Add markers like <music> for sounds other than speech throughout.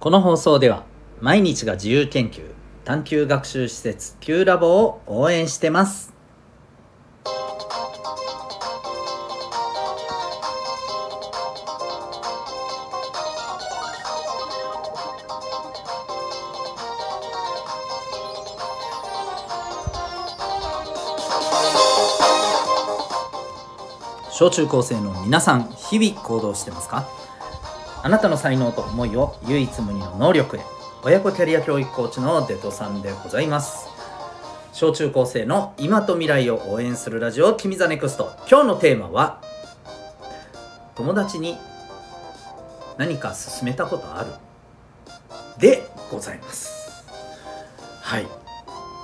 この放送では毎日が自由研究探究学習施設 Q ラボを応援してます。小中高生の皆さん日々行動してますか？あなたの才能と思いを唯一無二の能力へ。親子キャリア教育コーチのデトさんでございます。小中高生の今と未来を応援するラジオ君 the NEXT。今日のテーマは友達に何か勧めたことある？でございます。はい、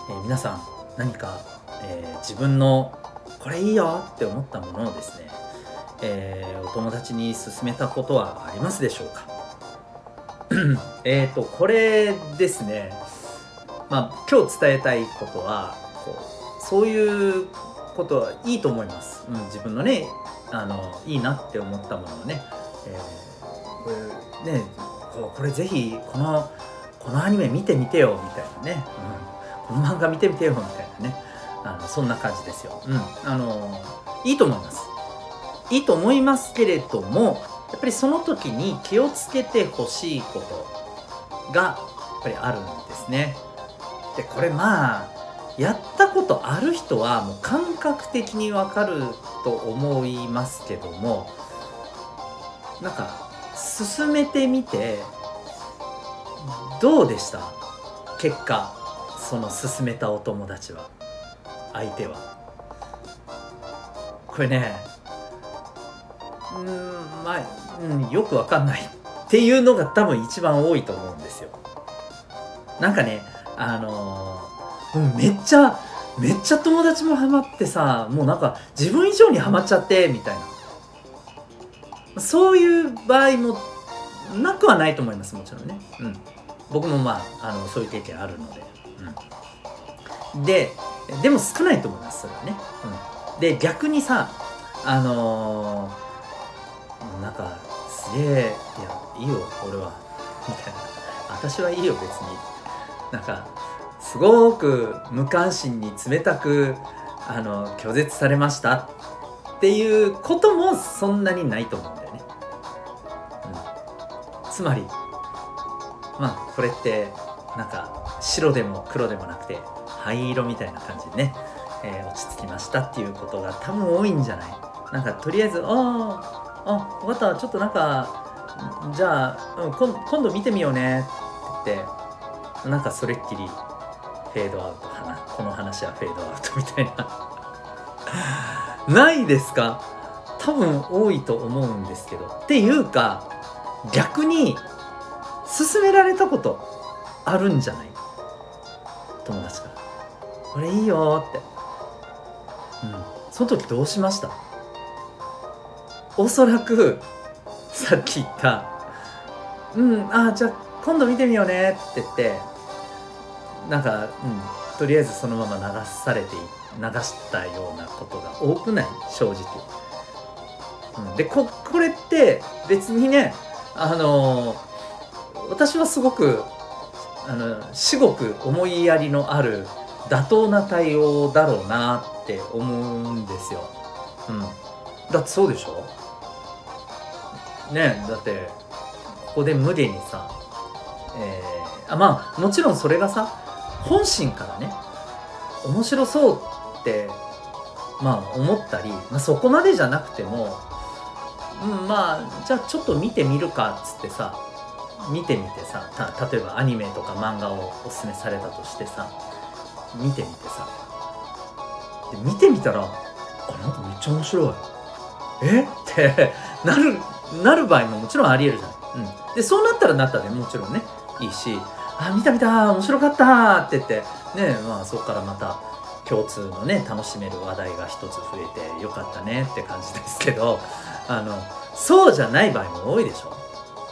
えー皆さん何か、えー自分のこれいいよって思ったものをですね、えーお友達に勧めたことはありますでしょうか？<coughs> えっとこれですね。まあ今日伝えたいことはこうそういうことはいいと思います、うん、自分のねあのいいなって思ったものをね、えーこれねこうこれぜひこのこのアニメ見てみてよみたいなね、うん、この漫画見てみてよみたいなね。あのそんな感じですよ。うん、あのいいと思います。いいと思いますけれどもやっぱりその時に気をつけてほしいことがやっぱりあるんですね。でこれまあやったことある人はもう感覚的にわかると思いますけどもなんか進めてみてどうでした？結果その進めたお友達は相手はこれねうんまあ、うん、よくわかんないっていうのが多分一番多いと思うんですよ。なんかねあのーめっちゃめっちゃ友達もハマってさもうなんか自分以上にハマっちゃってみたいな。そういう場合もなくはないと思いますもちろんね、うん、僕もまああのそういう経験あるので、うん、ででも少ないと思いますそれはね、うん、で逆にさあのーなんかすげえいやいいよ俺はみたいな。私はいいよ別に。なんかすごく無関心に冷たくあの拒絶されましたっていうこともそんなにないと思うんだよね、うん、つまりまあこれってなんか白でも黒でもなくて灰色みたいな感じでね、えー落ち着きましたっていうことが多分多いんじゃない？なんかとりあえず「あああ分かった。ちょっとなんかじゃあ、うん、今今度見てみようね」って言ってなんかそれっきりフェードアウト話この話はフェードアウトみたいな。ないですか？多分多いと思うんですけど。っていうか逆に勧められたことあるんじゃない？友達から「これいいよ」って。うん。その時どうしました？おそらくさっき言った「うんあじゃあ今度見てみようね」って言ってなんか、うん、とりあえずそのまま流されて流したようなことが多くない正直。うん、でここれって別にねあのー私はすごくあの至極思いやりのある妥当な対応だろうなって思うんですよ。うん、だってそうでしょ？ねだってここで無限にさ、えーあまあもちろんそれがさ本心からね面白そうってまあ思ったり、まあ、そこまでじゃなくても、うん、まあじゃあちょっと見てみるかっつってさ見てみてさた例えばアニメとか漫画をおすすめされたとしてさ見てみてさで見てみたらあなんかめっちゃ面白い。え？って <laughs> なるなる場合ももちろんありえるじゃない、うん、でそうなったらなったでもちろんね。いいし。あ見た見た面白かったって言って。ねまあそこからまた共通のね楽しめる話題が一つ増えてよかったねって感じですけど。<laughs> あのそうじゃない場合も多いでしょ、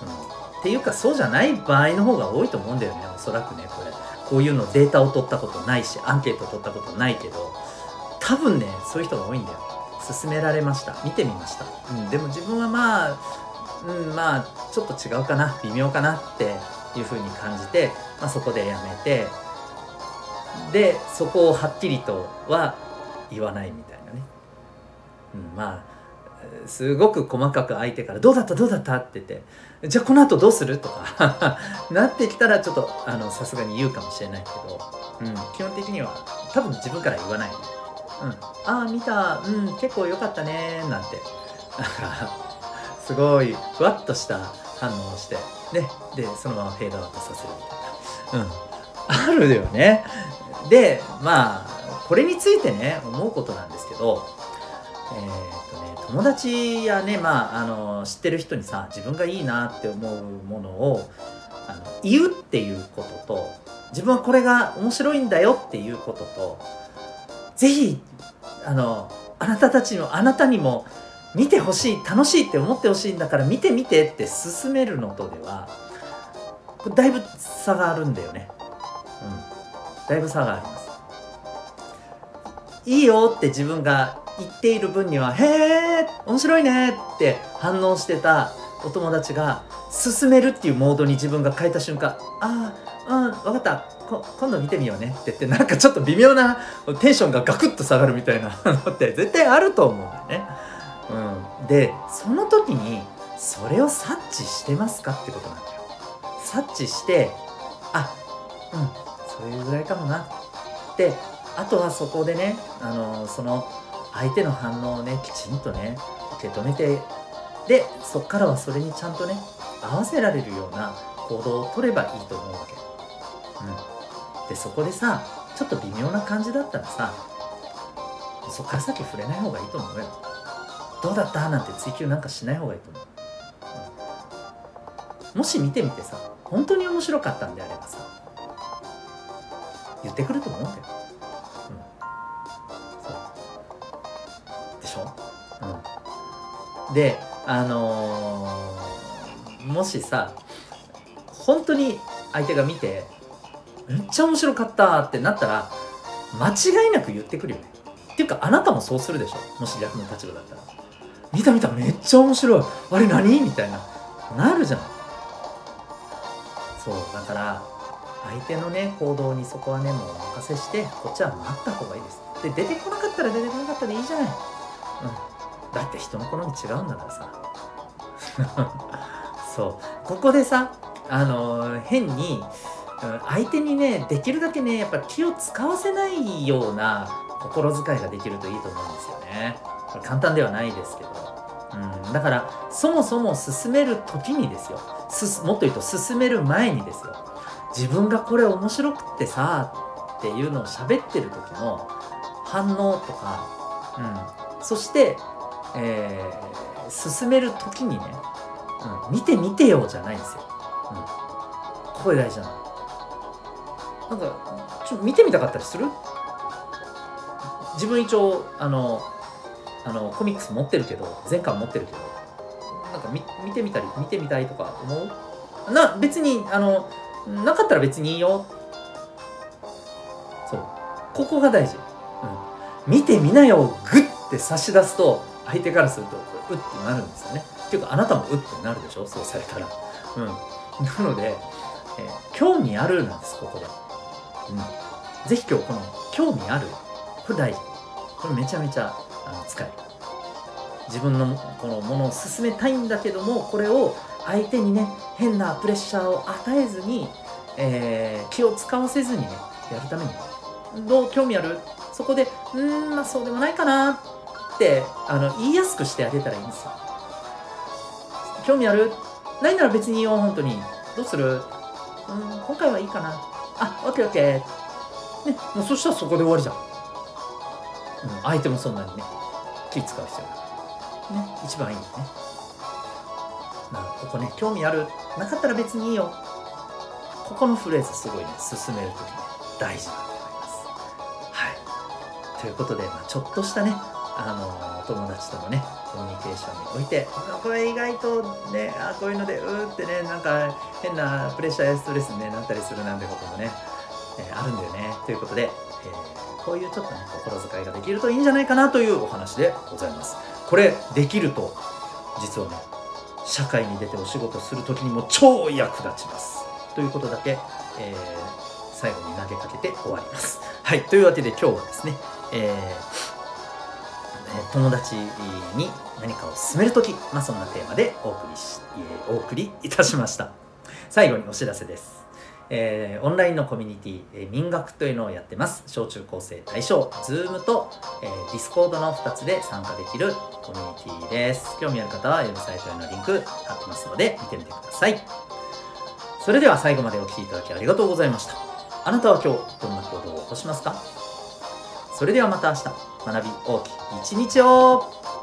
うん、っていうかそうじゃない場合の方が多いと思うんだよねおそらくねこれ。こういうのデータを取ったことないしアンケート取ったことないけど。多分ねそういう人が多いんだよ。勧められました。見てみました、うん、でも自分はまあうんまあちょっと違うかな。微妙かなっていうふうに感じて、まあ、そこでやめてでそこをはっきりとは言わないみたいなね、うん、まあすごく細かく相手から「どうだった？どうだった?」って言って「じゃあこの後どうする?」とか <laughs> なってきたらちょっとあのさすがに言うかもしれないけど、うん、基本的には多分自分から言わない、うん、ああ見た。うん結構良かったね。なんて。すごいふわっとした反応をしてね。でそのままフェードアウトさせるみたいな、うん、あるよね。でまあこれについてね思うことなんですけどえー、っとね友達やねまああの知ってる人にさ自分がいいなって思うものをあの言うっていうことと自分はこれが面白いんだよっていうこととぜひあのあなたたちもあなたにも見てほしい楽しいって思ってほしいんだから見て見てって勧めるのとではだいぶ差があるんだよね。うん、だいぶ差があります。いいよって自分が言っている分には「へえ面白いね」って反応してたお友達が進めるっていうモードに自分が変えた瞬間「ああうん分かった今度見てみようね」って言ってなんかちょっと微妙なテンションがガクッと下がるみたいなのって絶対あると思うんだよね。うん、でその時にそれを察知してますかってことなんだよ。察知してあうんそういうぐらいかもなってあとはそこでねあのその相手の反応をねきちんとね受け止めてでそっからはそれにちゃんとね合わせられるような行動を取ればいいと思うわけ。うん、でそこでさちょっと微妙な感じだったらさそっから先触れない方がいいと思うよ。どうだった？なんて追求なんかしない方がいいと思う。うん、もし見てみてさ本当に面白かったんであればさ言ってくると思うんだよ。うん、でしょ、うん、であのー、もしさ本当に相手が見てめっちゃ面白かったってなったら間違いなく言ってくるよね。っていうかあなたもそうするでしょ。もし逆の立場だったら。見た見ためっちゃ面白い。あれ何みたいな。なるじゃん。そうだから相手のね行動にそこはねもうお任せしてこっちは待った方がいいです。で出てこなかったら出てこなかったでいいじゃない。うん、だって人の好み違うんだからさ。<laughs> そう。ここでさあの変に相手にねできるだけねやっぱ気を使わせないような心遣いができるといいと思うんですよね。これ簡単ではないですけど、うん、だからそもそも進める時にですよ。すもっと言うと進める前にですよ。自分がこれ面白くってさっていうのを喋ってる時の反応とか、うん、そして、えー、進める時にね、うん、見て見てよじゃないんですよ、うん、これ大事なの。なんかちょっと見てみたかったりする？自分一応あのあのコミックス持ってるけど全巻持ってるけどなんか見見てみたり見てみたいとか思う？な別にあのなかったら別にいいよ。そう。ここが大事、うん、見てみなよグッて差し出すと相手からするとうってなるんですよね。っていうかあなたもうってなるでしょそうされたら。うん。なので、えー、興味あるなんですここで。うんぜひ今日この興味あるこれ大事これめちゃめちゃあの使える。自分のこのものを進めたいんだけどもこれを相手にね変なプレッシャーを与えずに、えー、気を使わせずにねやるために。どう興味ある？そこでうんまあそうでもないかな。ってあの言いやすくしてあげたらいいんですよ。興味ある？ないなら別にいいよ本当に。どうする？うん今回はいいかな。あオッケーオッケー。ねもうそしたらそこで終わりじゃん、うん、相手もそんなにね気使う必要ないね。一番いいよね。なここね興味ある。なかったら別にいいよ。ここのフレーズすごいね進めるときね大事だと思います。はい。ということで、まあ、ちょっとしたねあの友達とのねコミュニケーションにおいてこれ意外とねあこういうのでうーってねなんか変なプレッシャーやストレスに、なったりするなんてこともね、えー、あるんだよね。ということで、えー、こういうちょっとね心遣いができるといいんじゃないかなというお話でございます。これできると実はね社会に出てお仕事する時にも超役立ちます。ということだけ、えー、最後に投げかけて終わります。はい、というわけで今日はですね、えー友達に何かを勧めるとき、まあ、そんなテーマでお送りし、え、お送りいたしました。最後にお知らせです。えーオンラインのコミュニティ、え民学というのをやってます。小中高生対象、Zoom と、えー、Discord の2つで参加できるコミュニティです。興味ある方はウェブサイトへのリンク貼ってますので見てみてください。それでは最後までお聴きいただきありがとうございました。あなたは今日どんな行動を起こしますか？それではまた明日、学び大きい一日を。